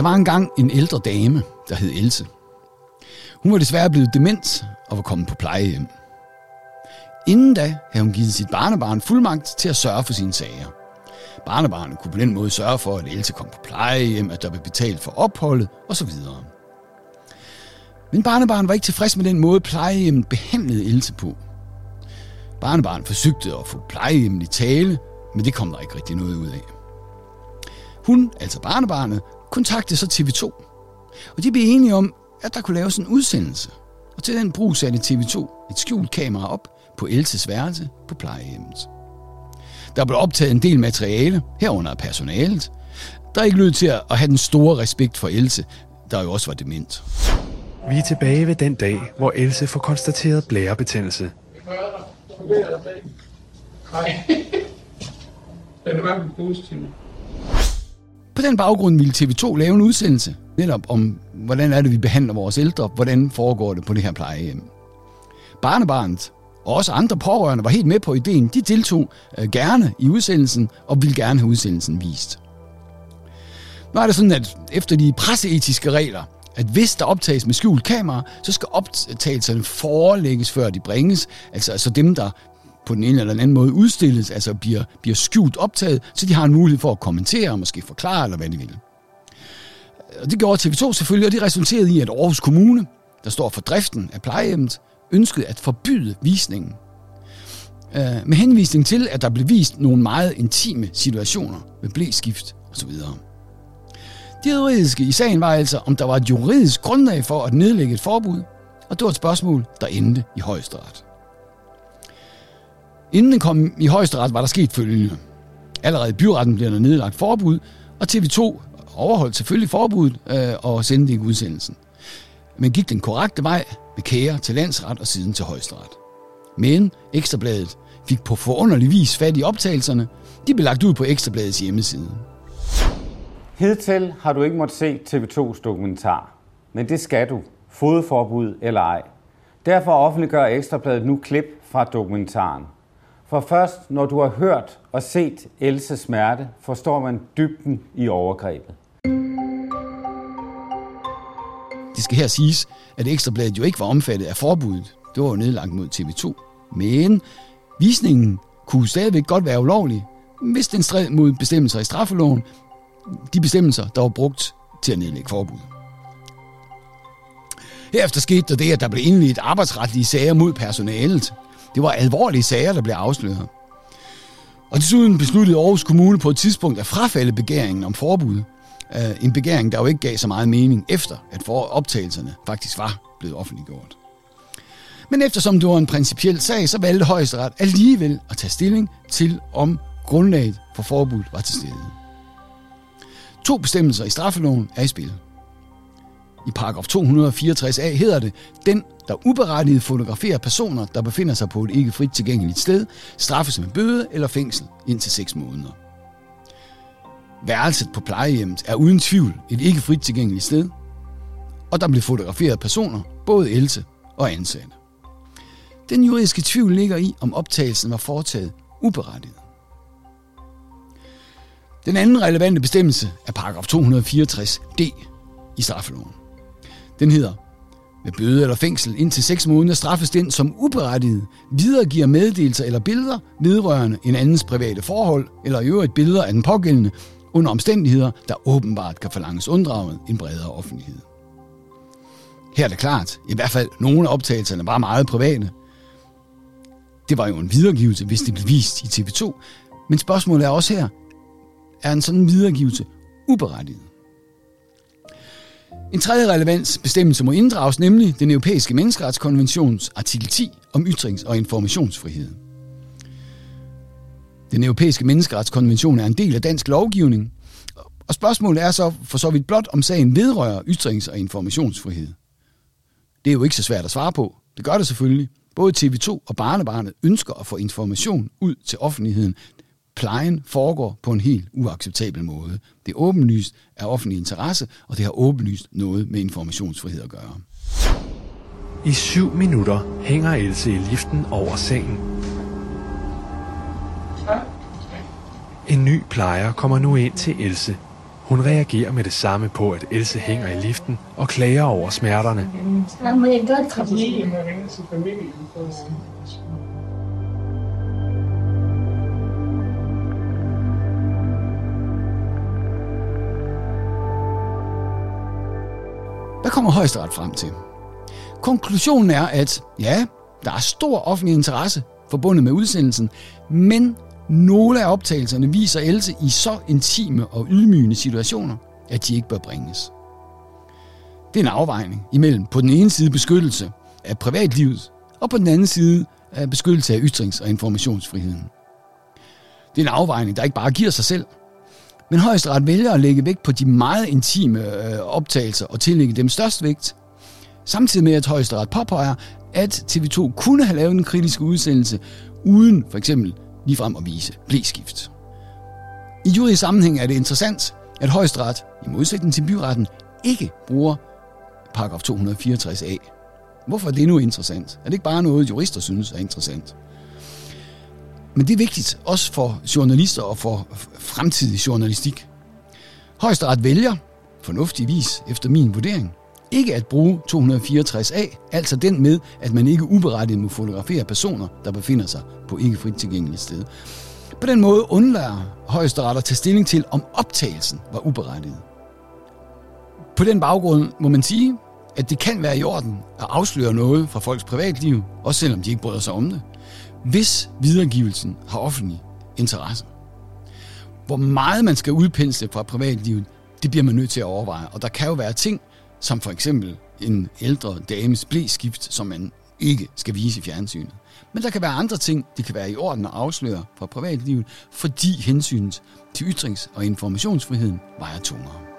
Der var engang en ældre dame, der hed Else. Hun var desværre blevet dement og var kommet på plejehjem. Inden da havde hun givet sit barnebarn fuldmagt til at sørge for sine sager. Barnebarnet kunne på den måde sørge for, at Else kom på plejehjem, at der blev betalt for opholdet osv. Men barnebarnet var ikke tilfreds med den måde, plejehjemmet behandlede Else på. Barnebarnet forsøgte at få plejehjemmet i tale, men det kom der ikke rigtig noget ud af. Hun, altså barnebarnet, kontaktede så TV2. Og de blev enige om, at der kunne laves en udsendelse. Og til den brug satte TV2 et skjult kamera op på Elses værelse på plejehjemmet. Der blev optaget en del materiale, herunder personalet, der ikke lød til at have den store respekt for Else, der jo også var dement. Vi er tilbage ved den dag, hvor Else får konstateret blærebetændelse. Den er bare positiv. På den baggrund ville TV2 lave en udsendelse netop om, hvordan er det, vi behandler vores ældre, hvordan foregår det på det her plejehjem. Barnebarnet og også andre pårørende var helt med på ideen. De deltog øh, gerne i udsendelsen og ville gerne have udsendelsen vist. Nu er det sådan, at efter de presseetiske regler, at hvis der optages med skjult kamera, så skal optagelserne forelægges, før de bringes. Altså, altså dem, der på den ene eller den anden måde udstilles, altså bliver, bliver skjult optaget, så de har en mulighed for at kommentere og måske forklare, eller hvad de vil. Og det gjorde TV2 selvfølgelig, og det resulterede i, at Aarhus Kommune, der står for driften af plejehjemmet, ønskede at forbyde visningen. Øh, med henvisning til, at der blev vist nogle meget intime situationer med blæskift osv. Det juridiske i sagen var altså, om der var et juridisk grundlag for at nedlægge et forbud, og det var et spørgsmål, der endte i højesteret. Inden den kom i højesteret, var der sket følgende. Allerede i byretten blev der nedlagt forbud, og TV2 overholdt selvfølgelig forbuddet øh, og sendte ikke udsendelsen. Men gik den korrekte vej med kære til landsret og siden til højesteret. Men Ekstrabladet fik på forunderlig vis fat i optagelserne. De blev lagt ud på Ekstrabladets hjemmeside. Hidtil har du ikke måttet se TV2's dokumentar, men det skal du, fodforbud eller ej. Derfor offentliggør Ekstrabladet nu klip fra dokumentaren. For først når du har hørt og set Else smerte, forstår man dybden i overgrebet. Det skal her siges, at Ekstrabladet jo ikke var omfattet af forbuddet. Det var jo nedlagt mod TV2. Men visningen kunne stadigvæk godt være ulovlig, hvis den stred mod bestemmelser i straffeloven, de bestemmelser, der var brugt til at nedlægge forbud. Herefter skete der det, at der blev indledt arbejdsretlige sager mod personalet. Det var alvorlige sager, der blev afsløret. Og desuden besluttede Aarhus Kommune på et tidspunkt at frafalde begæringen om forbud. Øh, en begæring, der jo ikke gav så meget mening efter, at for optagelserne faktisk var blevet offentliggjort. Men eftersom det var en principiel sag, så valgte højesteret alligevel at tage stilling til, om grundlaget for forbud var til stede. To bestemmelser i straffeloven er i spil. I paragraf 264a hedder det, den, der uberettiget fotograferer personer, der befinder sig på et ikke frit tilgængeligt sted, straffes med bøde eller fængsel indtil 6 måneder. Værelset på plejehjemmet er uden tvivl et ikke frit tilgængeligt sted, og der blev fotograferet personer, både Else og ansatte. Den juridiske tvivl ligger i, om optagelsen var foretaget uberettiget. Den anden relevante bestemmelse er paragraf 264d i straffeloven. Den hedder, med bøde eller fængsel indtil 6 måneder straffes den, som uberettiget videregiver meddelelser eller billeder vedrørende en andens private forhold, eller i øvrigt billeder af den pågældende, under omstændigheder, der åbenbart kan forlanges unddraget en bredere offentlighed. Her er det klart, i hvert fald nogle af optagelserne var meget private. Det var jo en videregivelse, hvis det blev vist i TV2. Men spørgsmålet er også her, er en sådan videregivelse uberettiget? En tredje relevans bestemmelse må inddrages, nemlig den europæiske menneskeretskonventions artikel 10 om ytrings- og informationsfrihed. Den europæiske menneskeretskonvention er en del af dansk lovgivning, og spørgsmålet er så for så vidt blot, om sagen vedrører ytrings- og informationsfrihed. Det er jo ikke så svært at svare på. Det gør det selvfølgelig. Både TV2 og Barnebarnet ønsker at få information ud til offentligheden. Plejen foregår på en helt uacceptabel måde. Det er åbenlyst af offentlig interesse, og det har åbenlyst noget med informationsfrihed at gøre. I syv minutter hænger Else i liften over sengen. En ny plejer kommer nu ind til Else. Hun reagerer med det samme på, at Else hænger i liften og klager over smerterne. Hvad kommer højesteret frem til? Konklusionen er, at ja, der er stor offentlig interesse forbundet med udsendelsen, men nogle af optagelserne viser Else i så intime og ydmygende situationer, at de ikke bør bringes. Det er en afvejning imellem på den ene side beskyttelse af privatlivet, og på den anden side af beskyttelse af ytrings- og informationsfriheden. Det er en afvejning, der ikke bare giver sig selv, men højesteret vælger at lægge vægt på de meget intime øh, optagelser og tillægge dem størst vægt, samtidig med at højesteret påpeger, at TV2 kunne have lavet en kritisk udsendelse uden for eksempel ligefrem at vise blæskift. I juridisk sammenhæng er det interessant, at højesteret, i modsætning til byretten, ikke bruger paragraf 264a. Hvorfor er det nu interessant? Er det ikke bare noget, jurister synes er interessant? Men det er vigtigt, også for journalister og for fremtidig journalistik. Højesteret vælger, fornuftigvis efter min vurdering, ikke at bruge 264a, altså den med, at man ikke uberettiget må fotografere personer, der befinder sig på ikke frit tilgængeligt sted. På den måde undlader højesteret at tage stilling til, om optagelsen var uberettiget. På den baggrund må man sige, at det kan være i orden at afsløre noget fra folks privatliv, også selvom de ikke bryder sig om det, hvis videregivelsen har offentlig interesse. Hvor meget man skal udpensle fra privatlivet, det bliver man nødt til at overveje. Og der kan jo være ting, som for eksempel en ældre dames blæskift, som man ikke skal vise i fjernsynet. Men der kan være andre ting, det kan være i orden at afsløre fra privatlivet, fordi hensynet til ytrings- og informationsfriheden vejer tungere.